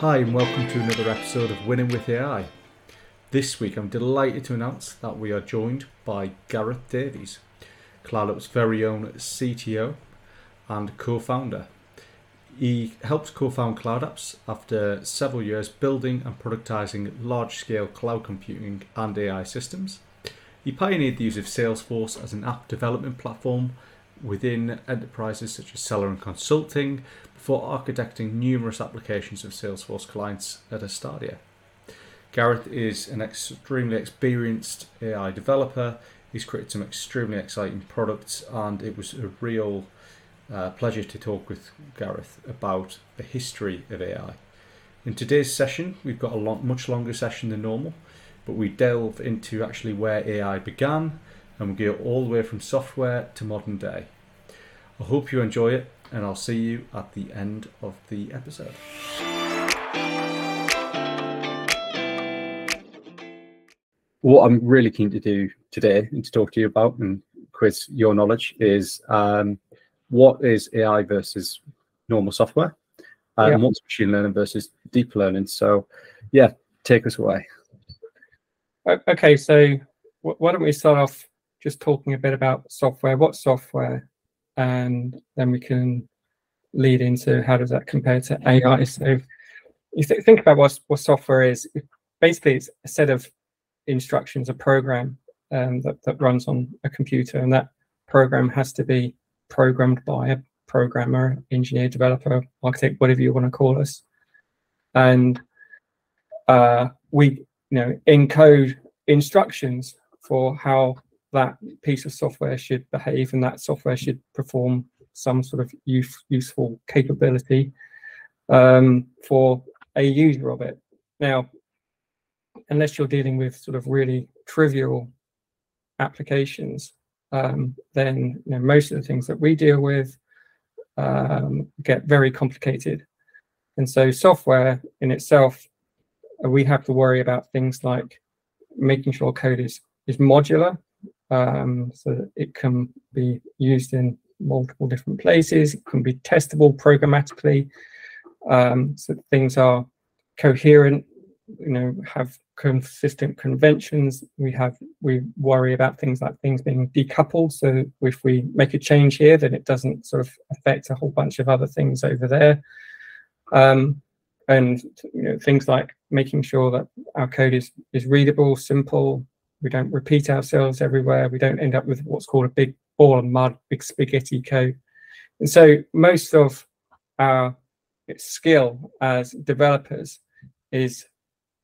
Hi, and welcome to another episode of Winning with AI. This week, I'm delighted to announce that we are joined by Gareth Davies, CloudApps' very own CTO and co founder. He helps co found CloudApps after several years building and productizing large scale cloud computing and AI systems. He pioneered the use of Salesforce as an app development platform within enterprises such as seller and consulting before architecting numerous applications of Salesforce clients at Astadia. Gareth is an extremely experienced AI developer. He's created some extremely exciting products, and it was a real uh, pleasure to talk with Gareth about the history of AI. In today's session, we've got a much longer session than normal, but we delve into actually where AI began and we go all the way from software to modern day. I hope you enjoy it, and I'll see you at the end of the episode. What I'm really keen to do today and to talk to you about and quiz your knowledge is um, what is AI versus normal software, um, yeah. and what's machine learning versus deep learning. So, yeah, take us away. Okay, so why don't we start off just talking a bit about software? What software? And then we can lead into how does that compare to AI. So, you th- think about what, what software is. Basically, it's a set of instructions, a program um, that, that runs on a computer, and that program has to be programmed by a programmer, engineer, developer, architect, whatever you want to call us. And uh, we, you know, encode instructions for how that piece of software should behave, and that software should perform some sort of use, useful capability um, for a user of it. Now, unless you're dealing with sort of really trivial applications, um, then you know, most of the things that we deal with um, get very complicated. And so software in itself, we have to worry about things like making sure code is, is modular um, so that it can be used in multiple different places. It can be testable programmatically. Um, so things are coherent, you know, have consistent conventions. We have we worry about things like things being decoupled. So if we make a change here, then it doesn't sort of affect a whole bunch of other things over there. Um, and you know, things like making sure that our code is is readable, simple. We don't repeat ourselves everywhere. We don't end up with what's called a big ball of mud, big spaghetti code. And so most of our skill as developers is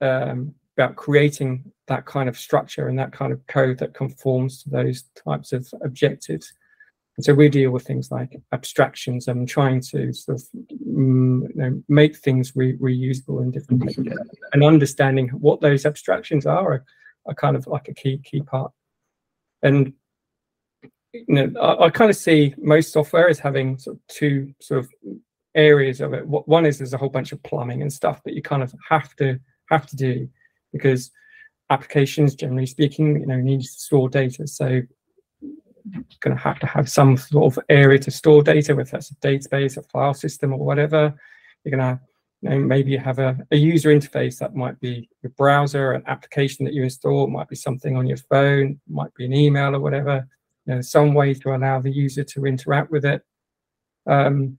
um, about creating that kind of structure and that kind of code that conforms to those types of objectives. And so we deal with things like abstractions and trying to sort of mm, you know, make things re- reusable in different ways. And understanding what those abstractions are, are kind of like a key key part. And you know, I, I kind of see most software as having sort of two sort of areas of it. One is there's a whole bunch of plumbing and stuff that you kind of have to have to do because applications, generally speaking, you know, need to store data. So you're going to have to have some sort of area to store data, whether that's a database, a file system, or whatever. You're going to know, maybe you have a, a user interface that might be your browser, an application that you install, might be something on your phone, might be an email or whatever. You know, some way to allow the user to interact with it. Um,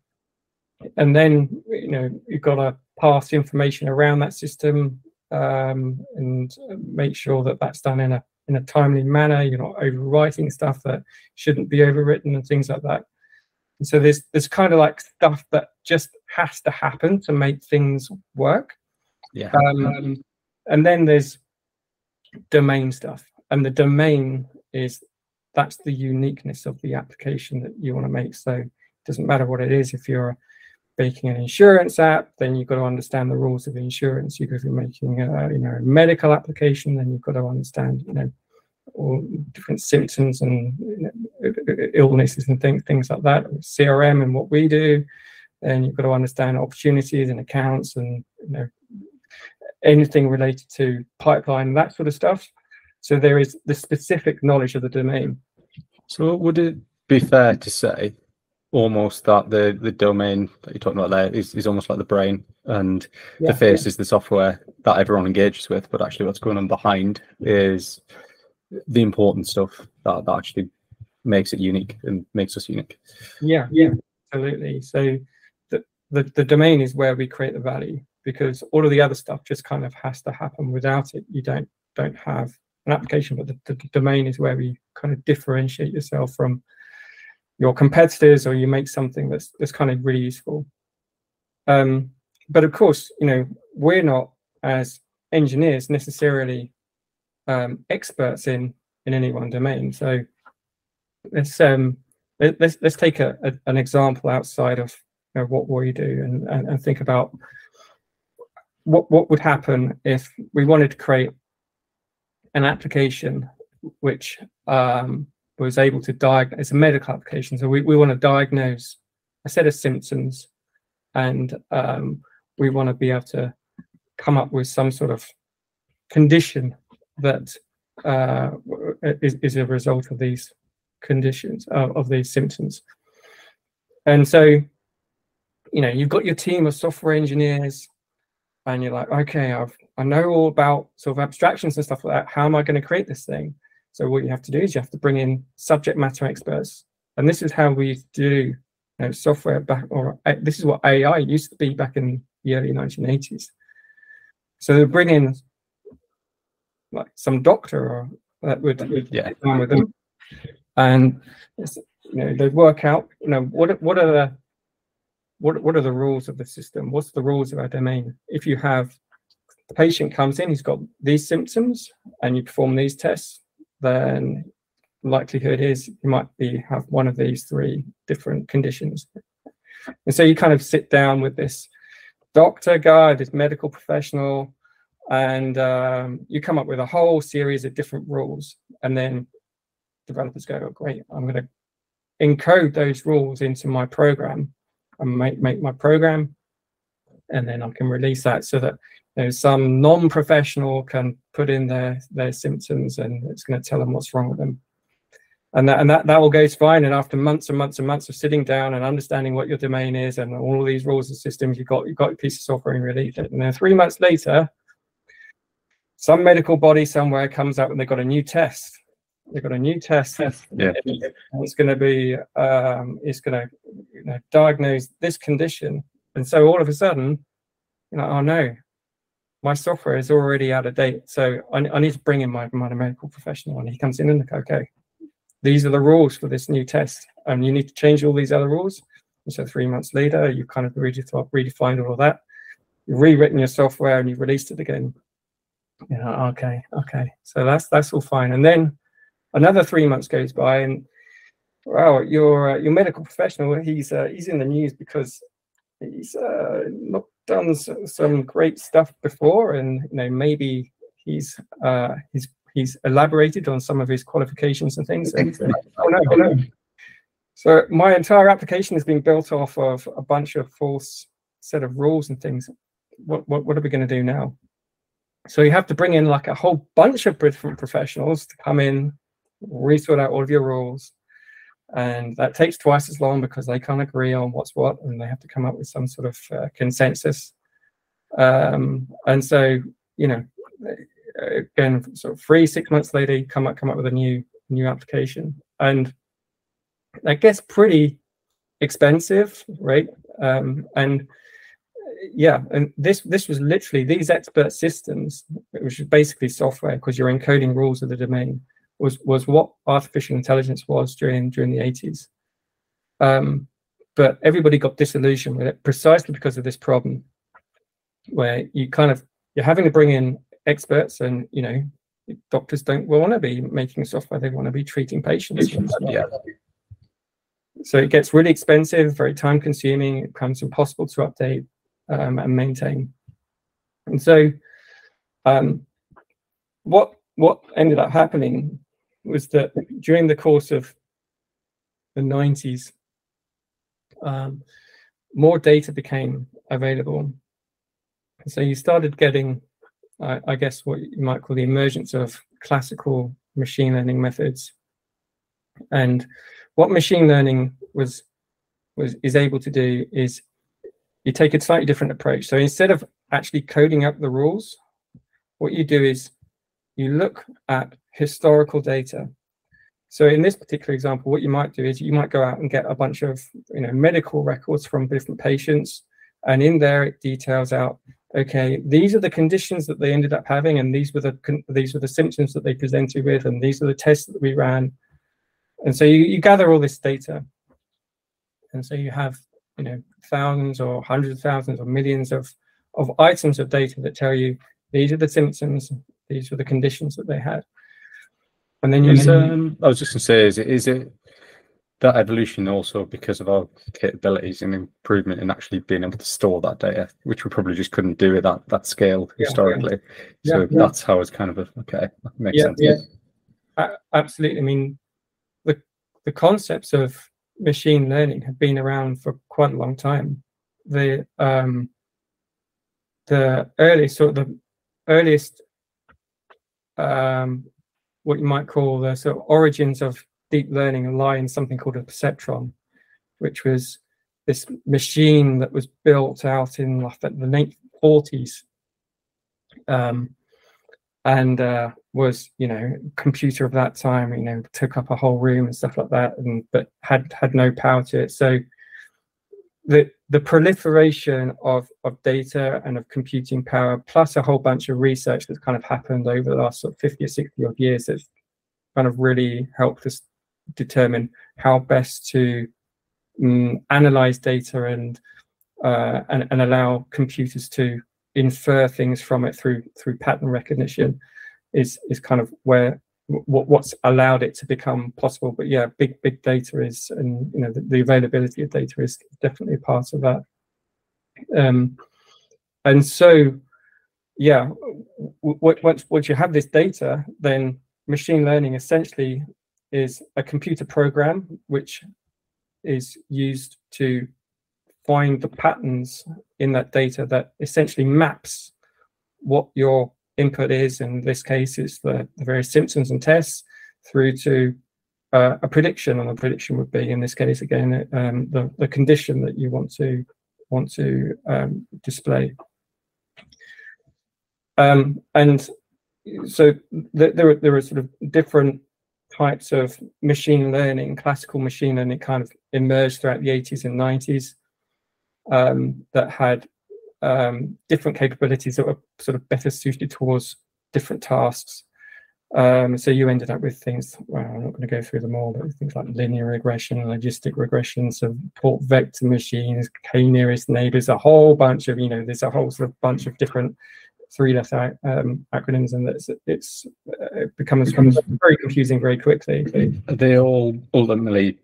and then you know you've got to pass information around that system um, and make sure that that's done in a in a timely manner. You're not overwriting stuff that shouldn't be overwritten and things like that. And so there's there's kind of like stuff that just has to happen to make things work. Yeah. Um, and then there's domain stuff, and the domain is that's the uniqueness of the application that you want to make. So it doesn't matter what it is. If you're making an insurance app, then you've got to understand the rules of insurance. If you're making a, you know, a medical application, then you've got to understand, you know, all different symptoms and you know, illnesses and things, things like that. CRM and what we do, and you've got to understand opportunities and accounts and you know anything related to pipeline and that sort of stuff. So there is the specific knowledge of the domain. So would it be fair to say almost that the the domain that you're talking about there is, is almost like the brain and Yeah, the face is the software that everyone engages with but actually what's going on behind is the important stuff that, that actually makes it unique and makes us unique Yeah, yeah, absolutely. So the, the the domain is where we create the value because all of the other stuff just kind of has to happen. Without it, you don't don't have an application. But the, the domain is where we kind of differentiate yourself from your competitors, or you make something that's that's kind of really useful. Um, but of course, you know, we're not as engineers necessarily um, experts in in any one domain. So let's um let, let's let's take a, a an example outside of you know, what we do and, and and think about what what would happen if we wanted to create an application which um, was able to diagnose it's a medical application. So we, we want to diagnose a set of symptoms and um, we want to be able to come up with some sort of condition that uh, is, is a result of these conditions uh, of these symptoms. And so, you know, you've got your team of software engineers, and you're like, okay, I've I know all about sort of abstractions and stuff like that. How am I going to create this thing? So what you have to do is you have to bring in subject matter experts, and this is how we do you know, software back, or uh, this is what AI used to be back in the early 1980s. So they bring in like some doctor or that would, would Yeah. with them, and you know they work out you know what what are the what what are the rules of the system? What's the rules of our domain? If you have the patient comes in, he's got these symptoms, and you perform these tests, then likelihood is you might be have one of these three different conditions. And so you kind of sit down with this doctor guy, this medical professional, and um, you come up with a whole series of different rules. And then developers go, oh, great, I'm going to encode those rules into my program and make, make my program. And then I can release that so that you know, some non-professional can put in their, their symptoms and it's going to tell them what's wrong with them and that and that that all goes fine. And after months and months and months of sitting down and understanding what your domain is and all of these rules and systems, you've got you've got a piece of software and release it. And then three months later, some medical body somewhere comes out and they've got a new test. They've got a new test. Yeah. It's going to be um, it's going to you know, diagnose this condition. And so all of a sudden, you know, oh no, my software is already out of date. So I, I need to bring in my, my medical professional, and he comes in and okay, these are the rules for this new test, and you need to change all these other rules. And so three months later, you kind of redef- redefined all of that. You've rewritten your software and you've released it again. Yeah, okay, okay. So that's that's all fine. And then another three months goes by, and wow, your uh, your medical professional, he's uh, he's in the news because he's uh, not done some great stuff before, and you know maybe he's uh, he's he's elaborated on some of his qualifications and things. And, uh, oh no, oh no. So my entire application is being built off of a bunch of false set of rules and things. What what, what are we going to do now? So you have to bring in like a whole bunch of different professionals to come in, resort out all of your rules, and that takes twice as long because they can't agree on what's what, and they have to come up with some sort of uh, consensus. Um, and so you know, again, sort of three six months later, you come up come up with a new new application, and that gets pretty expensive, right? Um, and yeah, and this this was literally these expert systems, which is basically software because you're encoding rules of the domain, was was what artificial intelligence was during during the 80s. Um, but everybody got disillusioned with it precisely because of this problem, where you kind of you're having to bring in experts, and you know doctors don't want to be making software; they want to be treating patients. Yeah. So it gets really expensive, very time consuming. It becomes impossible to update um, and maintain. And so, um, what what ended up happening was that during the course of the 90s, um, more data became available. So you started getting, I I guess, what you might call the emergence of classical machine learning methods. And what machine learning was was is able to do is you take a slightly different approach. So instead of actually coding up the rules, what you do is you look at historical data. So in this particular example, what you might do is you might go out and get a bunch of you know medical records from different patients, and in there it details out okay these are the conditions that they ended up having, and these were the these were the symptoms that they presented with, and these are the tests that we ran, and so you, you gather all this data, and so you have you know thousands or hundreds of thousands or millions of of items of data that tell you these are the symptoms, these were the conditions that they had. And then you. Um, I was just going to say, is it is it that evolution also because of our capabilities and improvement in actually being able to store that data, which we probably just couldn't do at that that scale yeah, historically. Yeah. So yeah, that's how it's kind of a, okay, makes sense. Yeah, absolutely. I mean, the the concepts of machine learning have been around for quite a long time. The um, the earliest sort of the earliest um, what you might call the sort of origins of deep learning lie in something called a perceptron, which was this machine that was built out in the late 40s um, and uh, was, you know, computer of that time, you know, took up a whole room and stuff like that, and but had had no power to it. So the the proliferation of of data and of computing power, plus a whole bunch of research that's kind of happened over the last sort of 50 or 60 odd years, that's kind of really helped us determine how best to um, analyze data and, uh, and and allow computers to infer things from it through through pattern recognition is is kind of where what what's allowed it to become possible. But yeah, big big data is, and you know, the, the availability of data is definitely part of that. Um, and so, yeah, once once you have this data, then machine learning essentially is a computer program which is used to find the patterns in that data that essentially maps what your input is, in this case, is the, the various symptoms and tests through to uh, a prediction, and the prediction would be, in this case, again, um, the, the condition that you want to want to um, display. Um, and so th there, are, there are sort of different types of machine learning, classical machine learning kind of emerged throughout the 80s and 90s um, that had um, different capabilities that were sort of better suited towards different tasks. Um, so you ended up with things, well, I'm not going to go through them all, but things like linear regression, logistic regression, support vector machines, k-nearest neighbors, a whole bunch of, you know, there's a whole sort of bunch of different three-letter um, acronyms, and it's, it's uh, it becomes, becomes very confusing very quickly. They all ultimately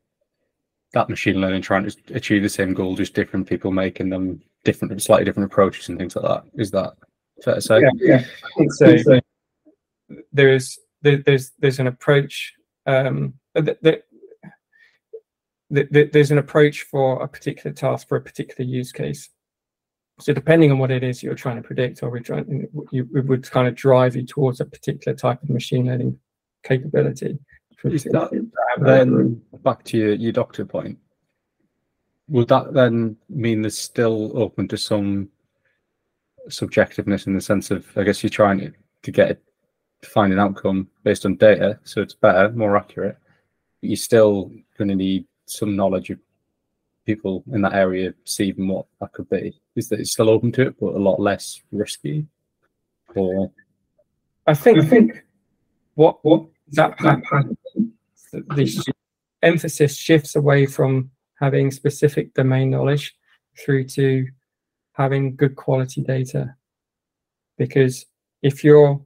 that machine learning trying to achieve the same goal, just different people making them different, slightly different approaches and things like that. Is that fair to say? Yeah, yeah. I think so. so there's there, there's there's an approach um, that, that, that, there's an approach for a particular task for a particular use case. So depending on what it is you're trying to predict, or we're trying, you, it would kind of drive you towards a particular type of machine learning capability. Then back to your, your doctor point? Would that then mean there's still open to some subjectiveness in the sense of, I guess you're trying to, to get it, to find an outcome based on data, so it's better, more accurate. But you're still going to need some knowledge of people in that area perceiving what that could be. Is that it's still open to it, but a lot less risky? Or I think I think what what that, the emphasis shifts away from having specific domain knowledge through to having good quality data. Because if your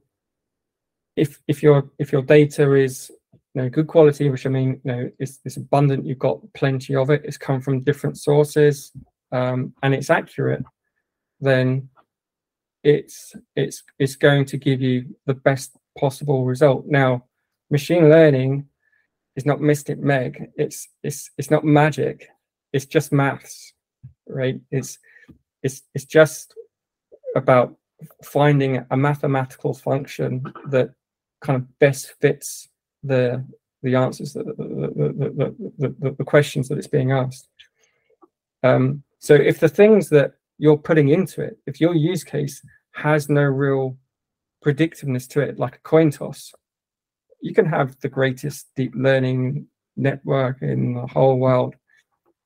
if if your if your data is you know good quality which i mean you know it's, it's abundant you've got plenty of it it's come from different sources um, and it's accurate then it's it's it's going to give you the best possible result. Now machine learning is not mystic meg. It's it's it's not magic. It's just maths right? It's it's it's just about finding a mathematical function that kind of best fits the the answers the, the, the, the, the questions that it's being asked. Um, so if the things that you're putting into it, if your use case has no real predictiveness to it, like a coin toss, you can have the greatest deep learning network in the whole world.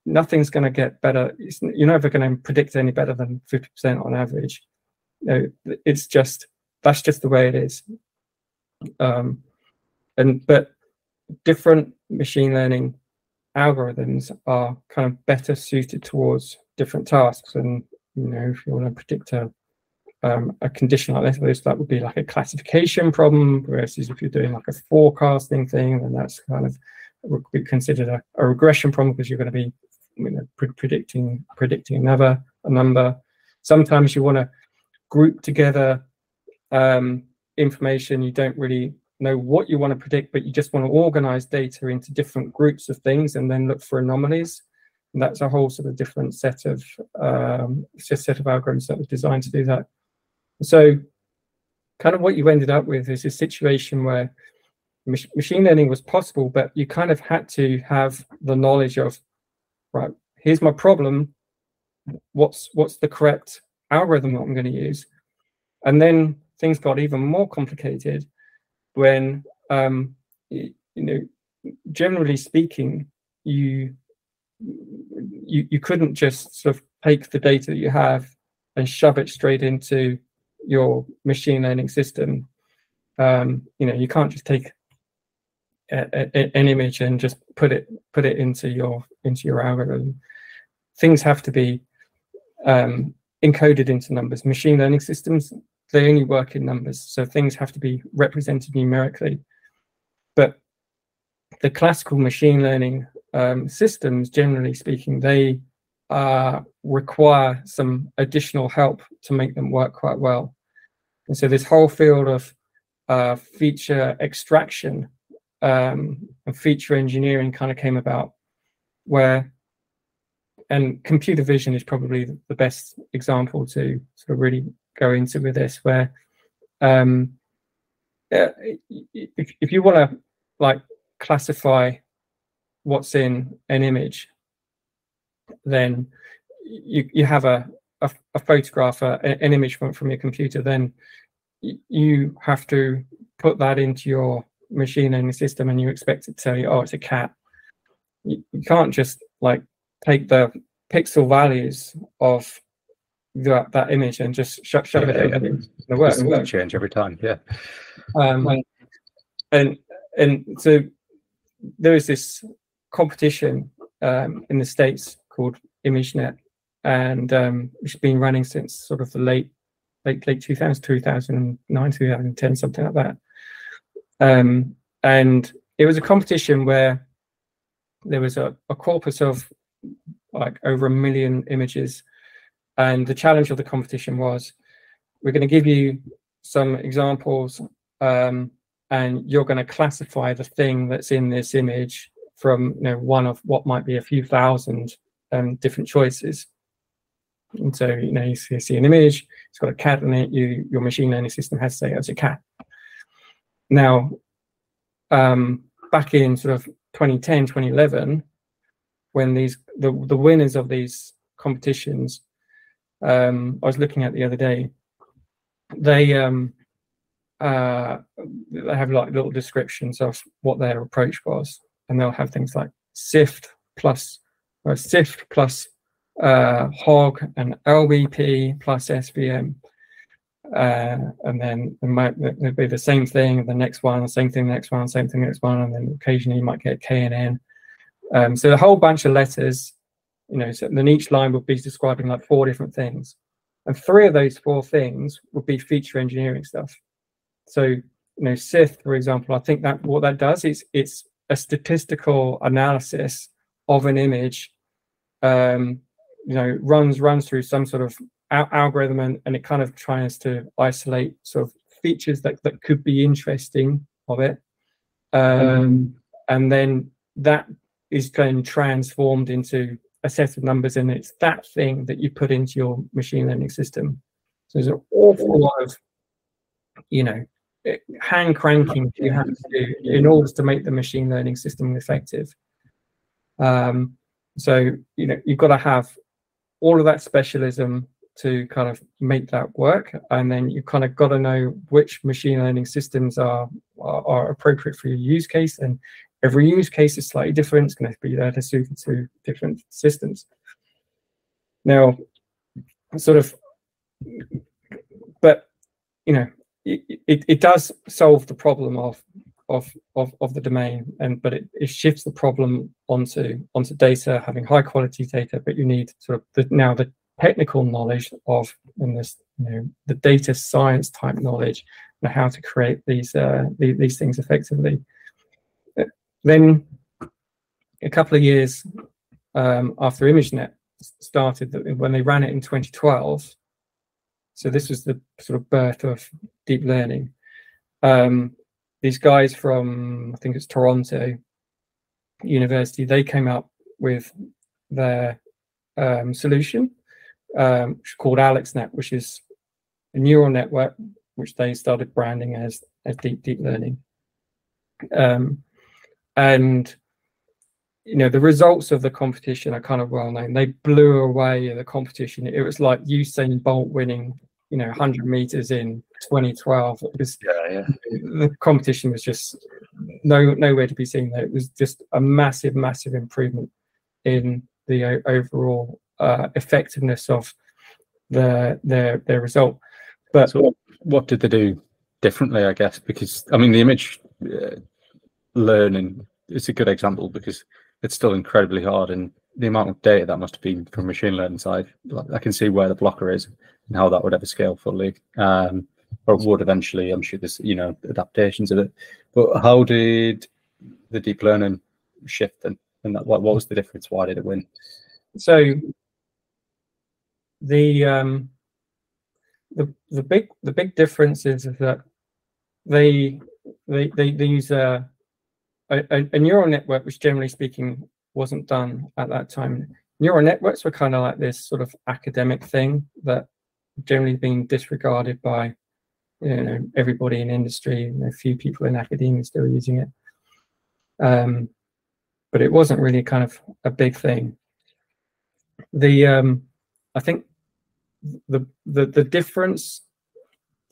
Nothing's going to get better. It's, you're never going to predict any better than 50% on average. You know, it's just that's just the way it is. Um, and but different machine learning algorithms are kind of better suited towards different tasks. And you know, if you want to predict a um, a condition like this, that would be like a classification problem. Versus if you're doing like a forecasting thing, then that's kind of considered a, a regression problem because you're going to be you know, pre predicting predicting another a number. Sometimes you want to group together um, information you don't really know what you want to predict, but you just want to organize data into different groups of things and then look for anomalies. And that's a whole sort of different set of um, set of algorithms that was designed to do that. So, kind of what you ended up with is a situation where mach machine learning was possible, but you kind of had to have the knowledge of, right, here's my problem. What's what's the correct algorithm that I'm going to use? And then things got even more complicated when, um, you, know, generally speaking, you you you couldn't just sort of take the data that you have and shove it straight into your machine learning system. Um, you know, you can't just take a, a, an image and just put it put it into your into your algorithm. Things have to be um, encoded into numbers. Machine learning systems they only work in numbers, so things have to be represented numerically. But the classical machine learning um, systems, generally speaking, they uh, require some additional help to make them work quite well. And so this whole field of uh, feature extraction um, and feature engineering kind of came about where, and computer vision is probably the best example to sort of really go into with this, where um, if, if you want to like classify what's in an image, then you, you have a, a, a photograph, a, an image from, from your computer, then you have to put that into your machine learning system and you expect it to tell you, oh, it's a cat. You, you can't just like take the pixel values of that, that image and just shove, shove yeah, it yeah. in the work. It's change every time. Yeah. Um, and and so there is this competition um, in the states called ImageNet, and um, which has been running since sort of the late late late 2000, 2009, 2010, something like that. Um, and it was a competition where there was a, a corpus of like over a million images, and the challenge of the competition was we're going to give you some examples um, and you're going to classify the thing that's in this image from you know one of what might be a few thousand um, different choices. And so you know you see, an image, it's got a cat in it. You your machine learning system has to say it's a cat. Now, um, back in sort of 2010, 2011, when these the the winners of these competitions, um, I was looking at the other day, they um, uh, they have like little descriptions of what their approach was, and they'll have things like SIFT plus or SIFT plus uh, HOG and LBP plus SVM. Uh, and then it might it'll be the same thing, the next one, the same thing, the next one, the same thing, next one, and then occasionally you might get KNN. Um, so a whole bunch of letters, you know, so then each line would be describing like four different things. And three of those four things would be feature engineering stuff. So, you know, SIFT, for example, I think that what that does is it's a statistical analysis of an image um, you know runs runs through some sort of al- algorithm and, and it kind of tries to isolate sort of features that, that could be interesting of it. Um, and then that is then transformed into a set of numbers and it's that thing that you put into your machine learning system. So there's an awful lot of you know hand cranking you have to do in order to make the machine learning system effective um, so you know you've got to have all of that specialism to kind of make that work and then you kind of got to know which machine learning systems are, are, are appropriate for your use case and every use case is slightly different it's going to be there to suit to different systems. Now sort of but you know it, it, it does solve the problem of of of, of the domain and but it, it shifts the problem onto onto data having high quality data but you need sort of the, now the technical knowledge of and this you know the data science type knowledge and how to create these uh, these, these things effectively. Then a couple of years um, after ImageNet started when they ran it in 2012 so this was the sort of birth of deep learning um, these guys from I think it's Toronto University, they came up with their um, solution, um, which is called AlexNet, which is a neural network which they started branding as as deep deep learning. Um, and you know the results of the competition are kind of well known. They blew away the competition. It was like Usain Bolt winning you know 100 meters in 2012 it was yeah, yeah. the competition was just no nowhere to be seen there. It was just a massive massive improvement in the overall uh, effectiveness of the their their result. But so what did they do differently i guess? Because i mean the image uh, learning is a good example because it's still incredibly hard and the amount of data that must have been from machine learning side i can see where the blocker is and how that would ever scale fully. Um, or would eventually. I'm sure there's you know adaptations of it. But how did the deep learning shift and, and that, what, what was the difference? Why did it win? So the um, the the big the big difference is that they they they, they use a, a, a neural network, which generally speaking wasn't done at that time. Neural networks were kind of like this sort of academic thing that generally being disregarded by you know everybody in industry. A few people in academia still using it, um, but it wasn't really kind of a big thing. The um, I think the the the difference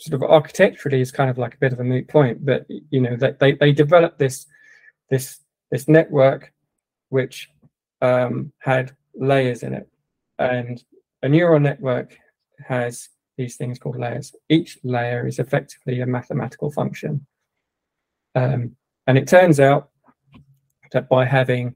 sort of architecturally is kind of like a bit of a moot point, but you know that they they developed this this this network which um, had layers in it, and a neural network has these things called layers. Each layer is effectively a mathematical function. Um, and it turns out that by having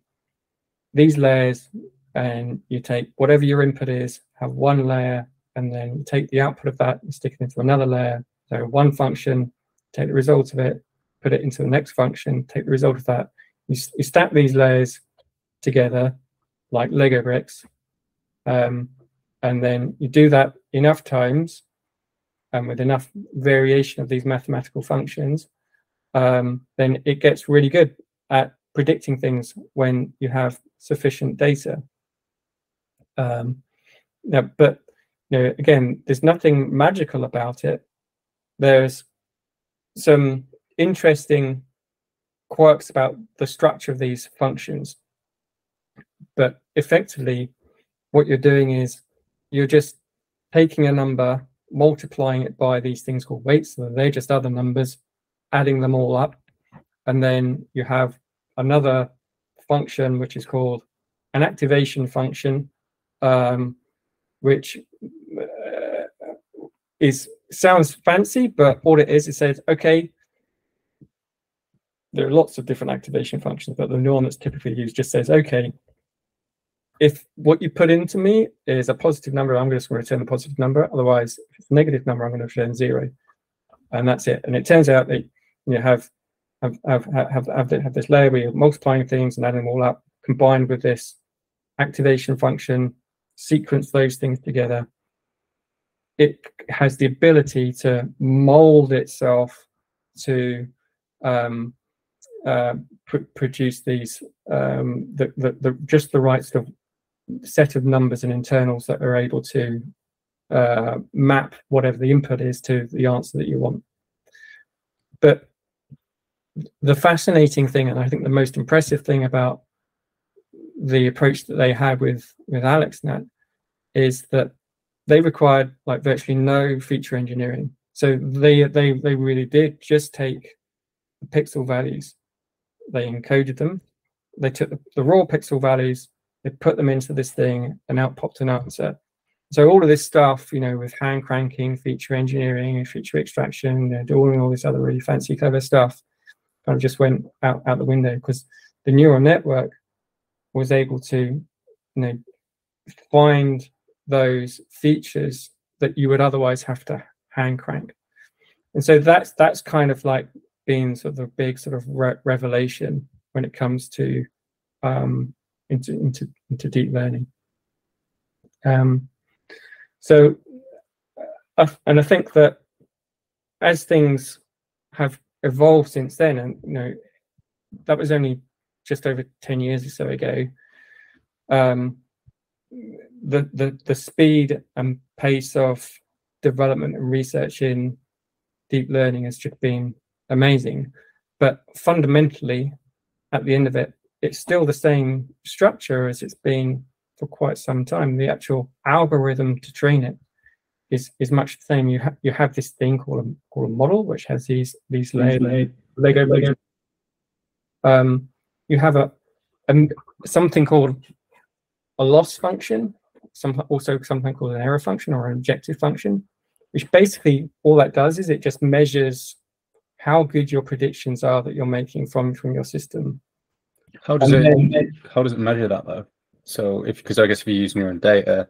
these layers and you take whatever your input is, have one layer, and then you take the output of that and stick it into another layer. So one function, take the result of it, put it into the next function, take the result of that. You, you stack these layers together like Lego bricks. Um, and then you do that enough times and with enough variation of these mathematical functions, um, then it gets really good at predicting things when you have sufficient data. Um, now, but you know, again, there's nothing magical about it. There's some interesting quirks about the structure of these functions. But effectively, what you're doing is you're just taking a number, multiplying it by these things called weights. So they're just other numbers, adding them all up. And then you have another function, which is called an activation function, um, which uh, is sounds fancy, but all it is, it says, okay, there are lots of different activation functions, but the one that's typically used just says, okay, if what you put into me is a positive number, I'm just going to return the positive number. Otherwise, if it's a negative number, I'm going to return zero. And that's it. And it turns out that you have have have have, have, have this layer where you're multiplying things and adding them all up, combined with this activation function, sequence those things together. It has the ability to mold itself to um, uh, pr- produce these um, the, the, the just the right sort of set of numbers and internals that are able to uh, map whatever the input is to the answer that you want. But the fascinating thing, and I think the most impressive thing about the approach that they had with with AlexNet is that they required like virtually no feature engineering. So they they they really did just take pixel values, they encoded them, they took the, the raw pixel values, they put them into this thing, and out popped an answer. So all of this stuff, you know, with hand cranking, feature engineering, feature extraction, you doing all this other really fancy, clever stuff, kind of just went out out the window because the neural network was able to, you know, find those features that you would otherwise have to hand crank. And so that's that's kind of like being sort of the big sort of re- revelation when it comes to um, into into into deep learning. Um, so, uh, and I think that as things have evolved since then, and you know, that was only just over ten years or so ago. Um, the the the speed and pace of development and research in deep learning has just been amazing. But fundamentally, at the end of it, it's still the same structure as it's been for quite some time. The actual algorithm to train it is is much the same. You have you have this thing called a called a model, which has these these layers, Lego Lego. Um, you have a, a something called a loss function, some also something called an error function or an objective function, which basically all that does is it just measures how good your predictions are that you're making from from your system. How does and it then, how does it measure that though? So if because I guess if you're using your own data,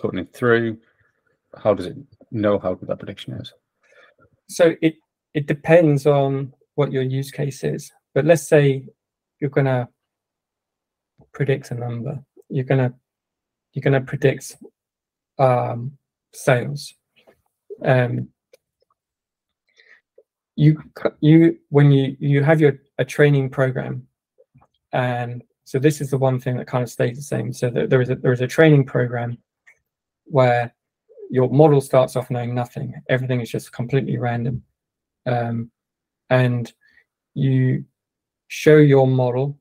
putting it through, how does it know how good that prediction is? So it it depends on what your use case is. But let's say you're gonna predict a number. You're gonna you're gonna predict um, sales. Um, you you when you you have your a training program and so this is the one thing that kind of stays the same. So there is a there is a training program where your model starts off knowing nothing. Everything is just completely random. Um, and you show your model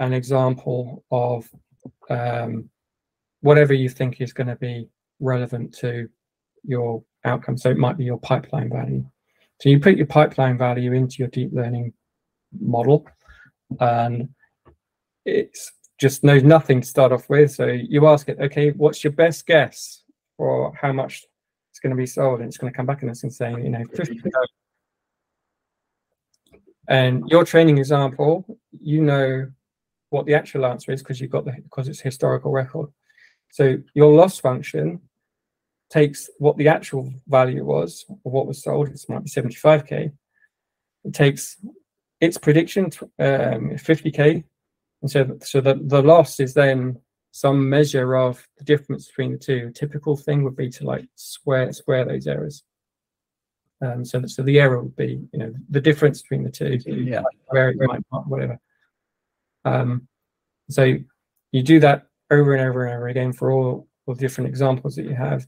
an example of um, whatever you think is going to be relevant to your outcome. So it might be your pipeline value. So you put your pipeline value into your deep learning model and it just knows nothing to start off with. So you ask it, okay, what's your best guess for how much it's going to be sold? And it's going to come back and it's saying, you know, 50 and your training example, you know what the actual answer is because you've got the because it's historical record. So your loss function takes what the actual value was of what was sold, this might be 75k. It takes its prediction, um, 50k, and so so the, the loss is then some measure of the difference between the two. Typical thing would be to like square square those errors. Um, so so the error would be you know the difference between the two. Yeah. Where it might whatever. Um, so you do that over and over and over again for all, all the different examples that you have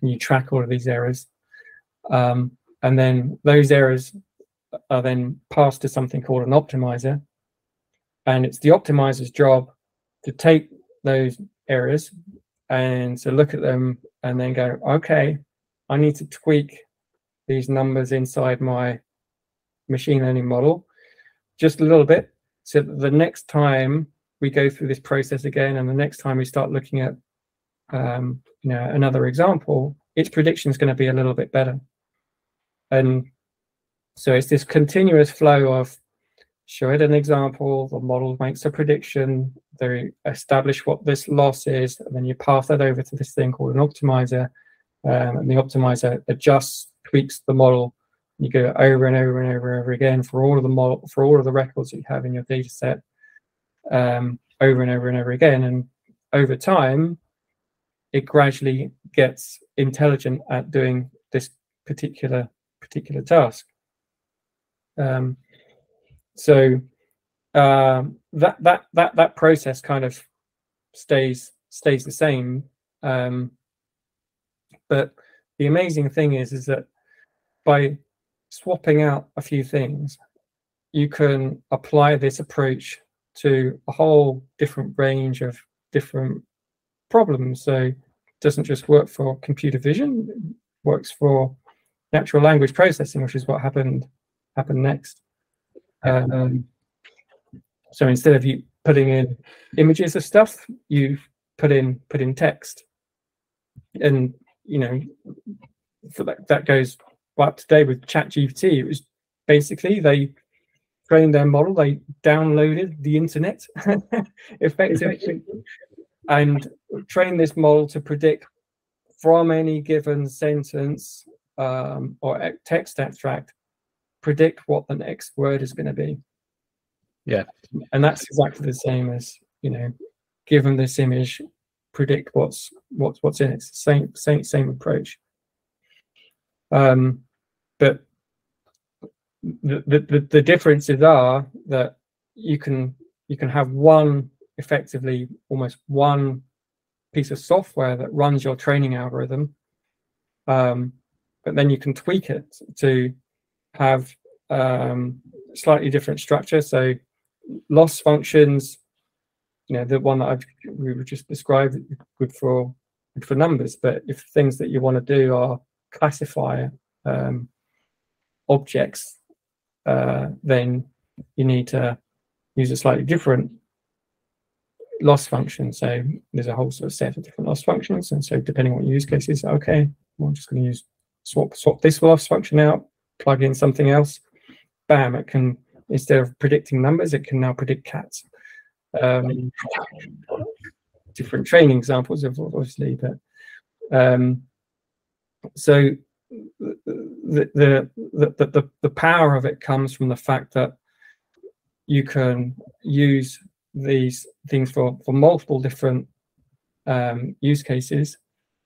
and you track all of these errors. Um, and then those errors are then passed to something called an optimizer. And it's the optimizer's job to take those errors and to look at them and then go, okay, I need to tweak these numbers inside my machine learning model just a little bit so that the next time we go through this process again and the next time we start looking at um, you know another example, its prediction is going to be a little bit better. And so it's this continuous flow of show it an example, the model makes a prediction, they establish what this loss is, and then you pass that over to this thing called an optimizer, um, and the optimizer adjusts, tweaks the model. You go over and over and over and over again for all of the model for all of the records that you have in your data set, um, over and over and over again. And over time, it gradually gets intelligent at doing this particular particular task. Um, so um, that that that that process kind of stays stays the same. Um, but the amazing thing is is that by swapping out a few things, you can apply this approach to a whole different range of different problems. So it doesn't just work for computer vision, it works for natural language processing, which is what happened happened next. Um, so instead of you putting in images of stuff, you put in put in text, and you know for that that goes up to today with ChatGPT. It was basically they trained their model, they downloaded the internet effectively, and trained this model to predict from any given sentence um, or text abstract, predict what the next word is going to be. Yeah. And that's exactly the same as, you know, given this image, predict what's what's what's in it. It's the same same same approach. Um, but the, the the differences are that you can you can have one effectively almost one piece of software that runs your training algorithm um, but then you can tweak it to have um, slightly different structure. So loss functions, you know, the one that I've we were just described, good for good for numbers. But if things that you want to do are classify um, objects, uh, then you need to use a slightly different loss function. So there's a whole sort of set of different loss functions, and so depending on what use case is, okay, well, I'm just going to use swap swap this loss function out, plug in something else, bam, it can instead of predicting numbers, it can now predict cats. Um, different training examples, obviously, but um, so the, the the the the power of it comes from the fact that you can use these things for for multiple different um, use cases.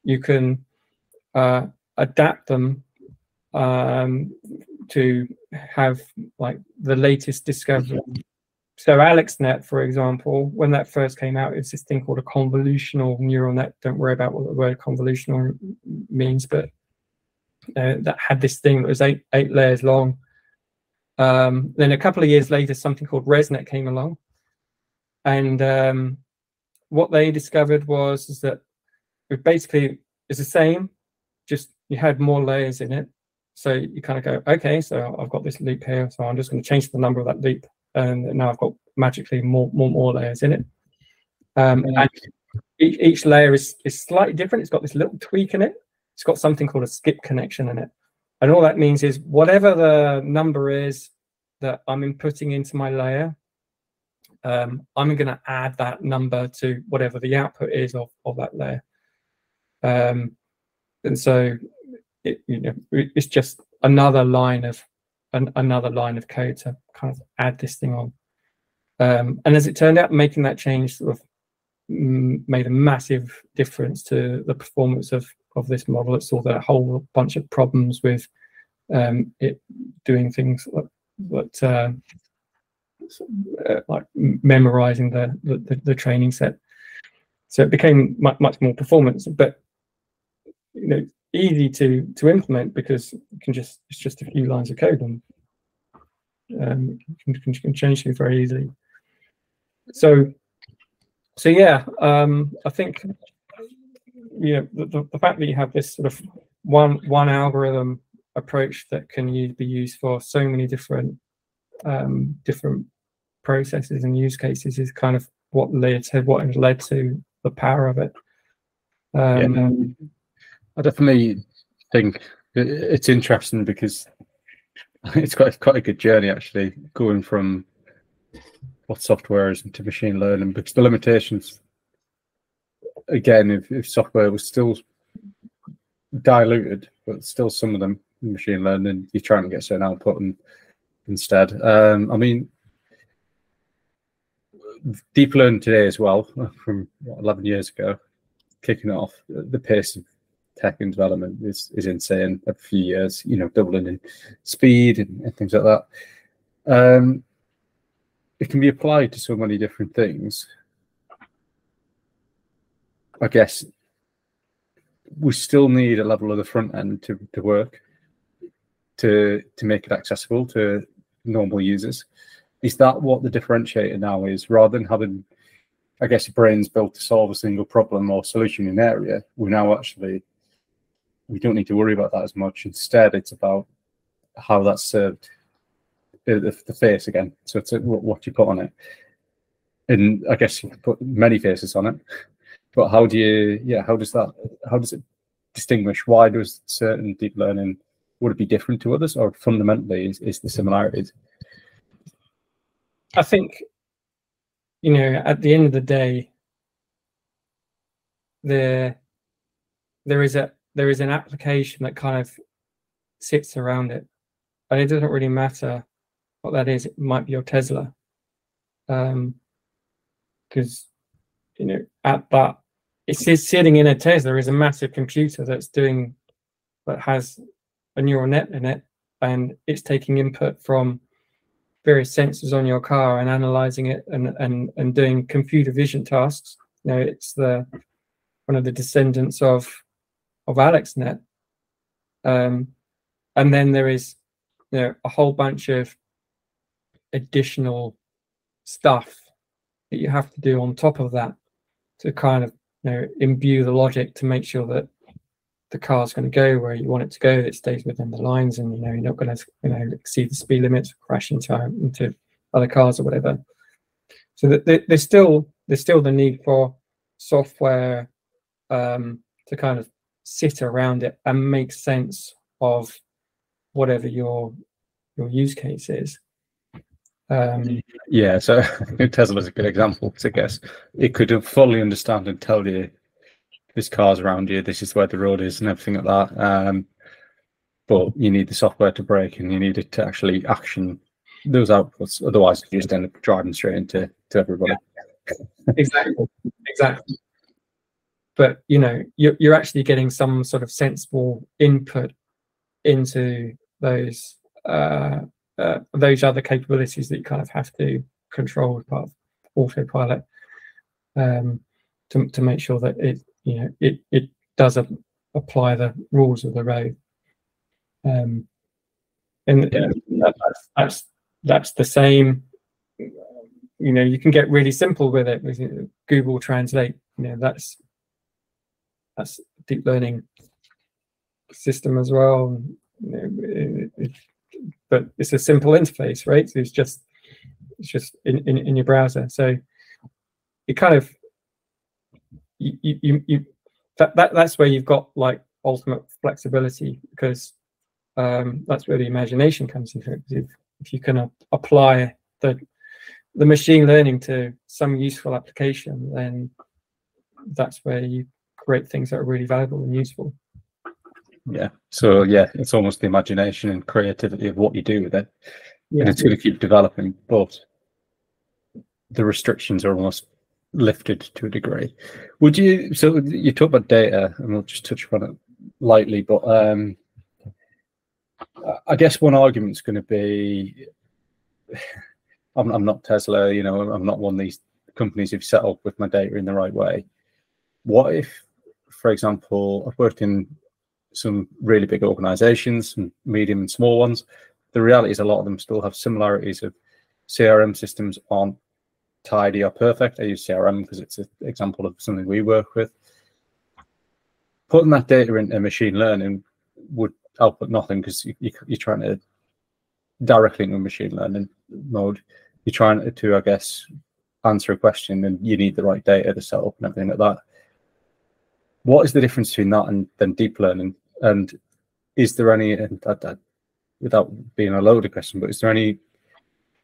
You can uh, adapt them um, to have like the latest discovery. So AlexNet, for example, when that first came out, it's this thing called a convolutional neural net. Don't worry about what the word convolutional means, but uh, that had this thing that was eight eight layers long. Um, then a couple of years later, something called ResNet came along, and um, what they discovered was is that it basically is the same, just you had more layers in it. So you kind of go, okay, so I've got this loop here, so I'm just going to change the number of that loop, and now I've got magically more more more layers in it. Um, and each, each layer is is slightly different. It's got this little tweak in it. It's got something called a skip connection in it, and all that means is whatever the number is that I'm inputting into my layer, um, I'm going to add that number to whatever the output is of, of that layer. Um, and so it, you know, it's just another line of an, another line of code to kind of add this thing on. Um, and as it turned out, making that change sort of made a massive difference to the performance of of this model. It solved a whole bunch of problems with um, it doing things like, like, uh, uh, like memorizing the, the, the training set. So it became much, much more performance. But you know, easy to to implement because you can just it's just a few lines of code and um, you, can, can change things very easily. So so yeah, um, I think you know the, the fact that you have this sort of one one algorithm approach that can use, be used for so many different um, different processes and use cases is kind of what led to what led to the power of it. Um, yeah. I definitely think it's interesting because it's quite quite a good journey actually going from what software is into machine learning because the limitations again if, if software was still diluted but still some of them machine learning you're trying to get certain output and instead. Um, i mean deep learning today as well from what, 11 years ago kicking off the pace of tech and development is, is insane. A few years, you know, doubling in speed and, and things like that. Um, it can be applied to so many different things. I guess we still need a level of the front end to, to work to to make it accessible to normal users. is that what the differentiator now is? Rather than having, I guess, brains built to solve a single problem or solution in an area, we're now actually we don't need to worry about that as much. Instead, it's about how that's served uh, the, the face again. So it's a, what you put on it. And I guess you can put many faces on it. But how do you, yeah, how does that, how does it distinguish? Why does certain deep learning, would it be different to others or fundamentally is, is the similarities? I think, you know, at the end of the day, there, there is a, there is an application that kind of sits around it. And it doesn't really matter what that is. It might be your Tesla. Um, because you know, at that it's sitting in a Tesla is a massive computer that's doing that has a neural net in it and it's taking input from various sensors on your car and analyzing it and and and doing computer vision tasks. You know, it's the one of the descendants of of AlexNet. Um, and then there is you know a whole bunch of additional stuff that you have to do on top of that to kind of you know imbue the logic to make sure that the car's going to go where you want it to go it stays within the lines and you know you're not going to you know exceed the speed limits crash into into other cars or whatever so that there's still there's still the need for software um, to kind of sit around it and make sense of whatever your your use case is. Um, yeah, so Tesla is a good example. I guess it could fully understand and tell you this car's around you, this is where the road is, and everything like that. Um, but you need the software to brake, and you need it to actually action those outputs. Otherwise, you just end up driving straight into to everybody. Yeah. exactly, exactly but you know you're, you're actually getting some sort of sensible input into those uh, uh, those other capabilities that you kind of have to control as part of autopilot um, to, to make sure that it you know it it does a, apply the rules of the road. Um, and yeah, that, that's, that's that's the same you know you can get really simple with it with google translate. You know that's that's a deep learning system as well. But it's a simple interface, right? So it's just it's just in, in, in your browser. So it kind of you you, you that, that that's where you've got like ultimate flexibility because um, that's where the imagination comes into it. If, if you can apply the the machine learning to some useful application, then that's where you create things that are really valuable and useful. Yeah. So yeah, it's almost the imagination and creativity of what you do with it. Yeah. And it's going to keep developing, but the restrictions are almost lifted to a degree. Would you so you talk about data and we'll just touch upon it lightly, but um I guess one argument is going to be I'm, I'm not Tesla, you know, I'm not one of these companies who've set up with my data in the right way. What if for example, I've worked in some really big organizations, some medium and small ones. The reality is a lot of them still have similarities of CRM systems aren't tidy or perfect. I use CRM because it's an example of something we work with. Putting that data into machine learning would output nothing because you, are trying to directly into machine learning mode. You're trying to, I guess, answer a question and you need the right data to set up and everything like that what is the difference between that and then deep learning? And is there any, and without being a loaded question, but is there any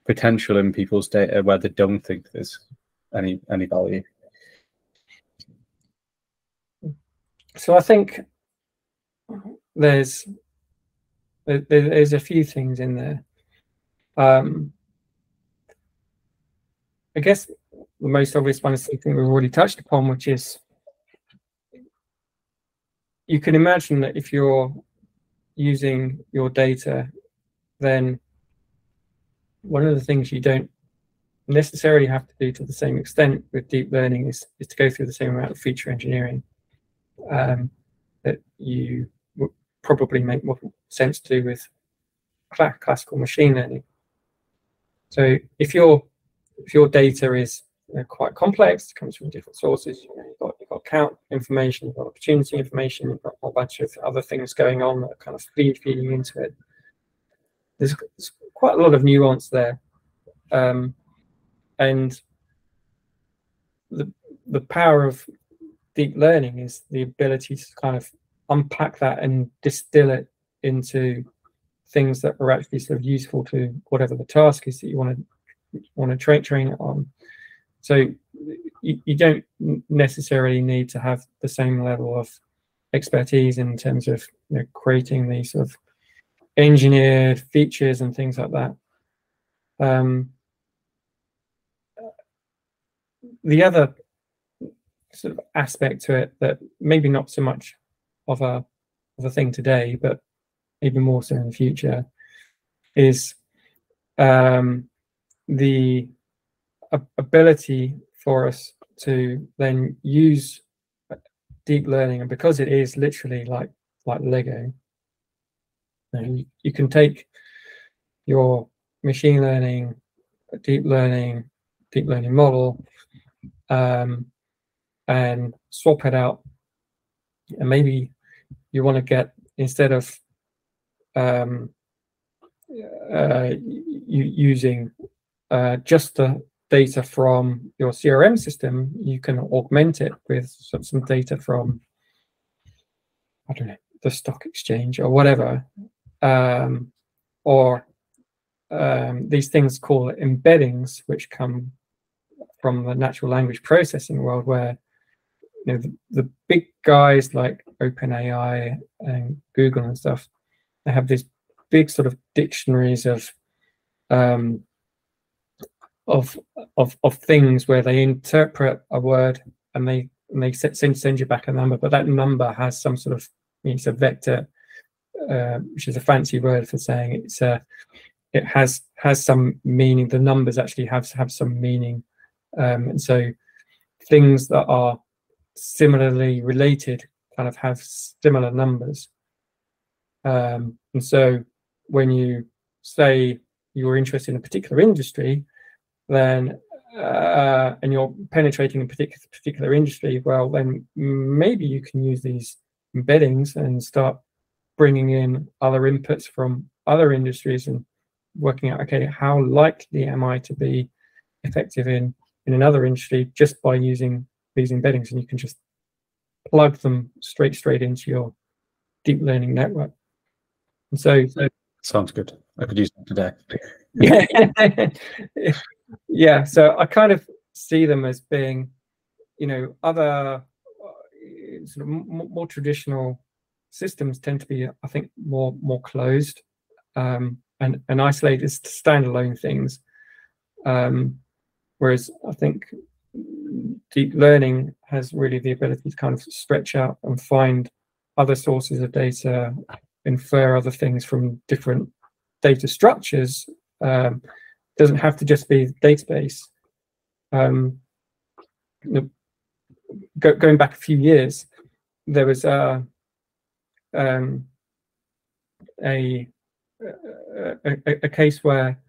potential in people's data where they don't think there's any any value? So I think there's there's a few things in there. Um, I guess the most obvious one is something we've already touched upon, which is you can imagine that if you're using your data, then one of the things you don't necessarily have to do to the same extent with deep learning is, is to go through the same amount of feature engineering um, that you would probably make more sense to do with classical machine learning. So if your if your data is you know, quite complex, comes from different sources, you know, you've got you've got count information, you've got opportunity information, you've got a whole bunch of other things going on that kind of feed feeding into it. There's, there's quite a lot of nuance there, um, and the the power of deep learning is the ability to kind of unpack that and distill it into things that are actually sort of useful to whatever the task is that you want to want to train train it on. So you, you don't necessarily need to have the same level of expertise in terms of you know, creating these sort of engineered features and things like that. Um, the other sort of aspect to it that maybe not so much of a of a thing today, but even more so in the future, is um, the ability for us to then use deep learning, and because it is literally like like Lego, you, you, can take your machine learning, deep learning, deep learning model, um, and swap it out. And maybe you want to get instead of um, uh, using uh, just the data from your CRM system, you can augment it with some, data from, I don't know, the stock exchange or whatever. Um, or um, these things called embeddings, which come from the natural language processing world, where you know the, the big guys like OpenAI and Google and stuff, they have these big sort of dictionaries of um, of of of things where they interpret a word and they and they send send you back a number, but that number has some sort of it's a vector, uh, which is a fancy word for saying it's a it has has some meaning. The numbers actually have have some meaning, um, and so things that are similarly related kind of have similar numbers. Um, and so when you say you're interested in a particular industry, then uh, and you're penetrating a particular particular industry, well, then maybe you can use these embeddings and start bringing in other inputs from other industries and working out, okay, how likely am I to be effective in in another industry just by using these embeddings, and you can just plug them straight straight into your deep learning network. And so, so sounds good. I could use them today. yeah, yeah. So I kind of see them as being, you know, other uh, sort of more traditional systems tend to be, I think, more more closed um, and and isolated standalone things. Um, whereas I think deep learning has really the ability to kind of stretch out and find other sources of data, infer other things from different data structures. Um, doesn't have to just be database. Um, go, going back a few years, there was a um, a, a, a, case where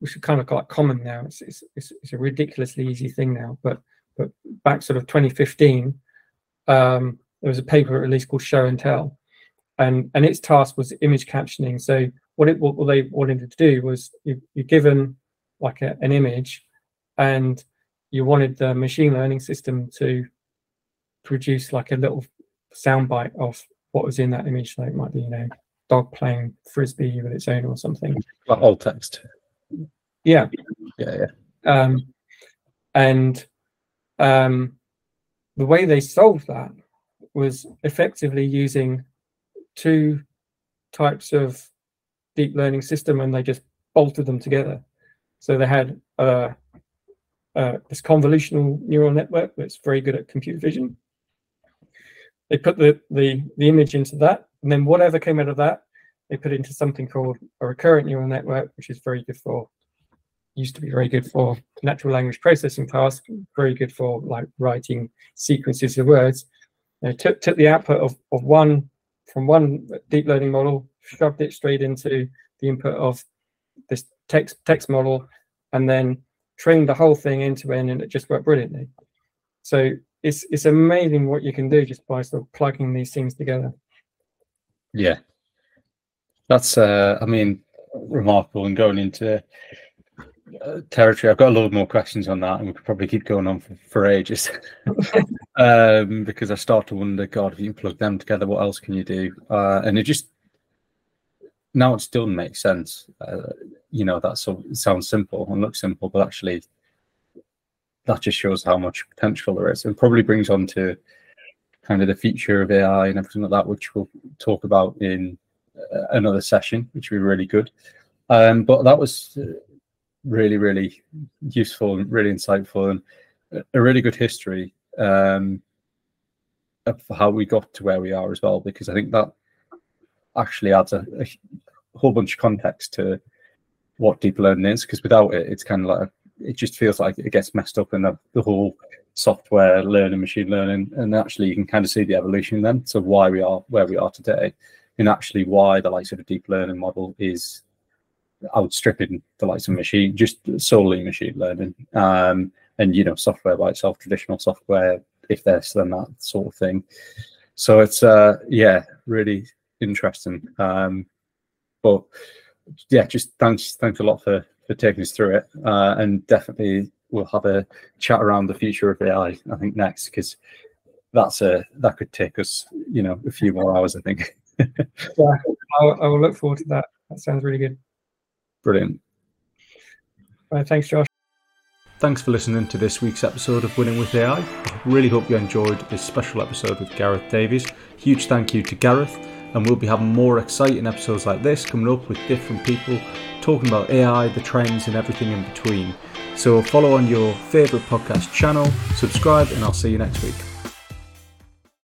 which is kind of quite common now. It's, it's, it's, it's, a ridiculously easy thing now. But but back sort of 2015, um, there was a paper released called Show and Tell, and and its task was image captioning. So what it what they wanted to do was you you given like a, an image, and you wanted the machine learning system to produce like a little soundbite of what was in that image. So it might be you know dog playing frisbee with its owner or something. Like alt text. Yeah. Yeah, yeah. Um, and um, the way they solved that was effectively using two types of deep learning system and they just bolted them together. So they had uh, uh, this convolutional neural network that's very good at computer vision. They put the, the, the image into that, and then whatever came out of that, they put into something called a recurrent neural network, which is very good for used to be very good for natural language processing tasks, very good for like writing sequences of words. You took, took the output of, of one from one deep learning model, shoved it straight into the input of this text text model, and then trained the whole thing end to end, and it just worked brilliantly. So it's it's amazing what you can do just by sort of plugging these things together. Yeah, that's uh, I mean remarkable and going into uh, territory. I've got a lot more questions on that, and we could probably keep going on for, for ages. um, because I start to wonder, God, if you can plug them together, what else can you do? Uh, and it just now it still makes sense. Uh, you know, that so, sounds simple and looks simple, but actually, that just shows how much potential there is, and probably brings on to kind of the future of AI and everything like that, which we'll talk about in uh, another session, which will be really good. Um, but that was uh, really, really useful and really insightful and a really good history um, of how we got to where we are as well, because I think that actually adds a, a whole bunch of context to what deep learning is. Because without it, it's kind of like it just feels like it gets messed up in the, the whole software learning, machine learning, and actually you can kind of see the evolution then. So why we are where we are today, and actually why the likes of a deep learning model is outstripping the likes of machine, just solely machine learning, um, and you know software by itself, traditional software, if there's then that sort of thing. So it's uh, yeah, really interesting. Um, but yeah, just thanks, thanks a lot for for taking us through it, uh, and definitely we'll have a chat around the future of AI. I think next because that's a that could take us, you know, a few more hours. I think. yeah, I'll, I will look forward to that. That sounds really good. Brilliant. Right, thanks, Josh. Thanks for listening to this week's episode of Winning with AI. I really hope you enjoyed this special episode with Gareth Davies. Huge thank you to Gareth, and we'll be having more exciting episodes like this coming up with different people talking about AI, the trends, and everything in between. So follow on your favourite podcast channel, subscribe, and I'll see you next week.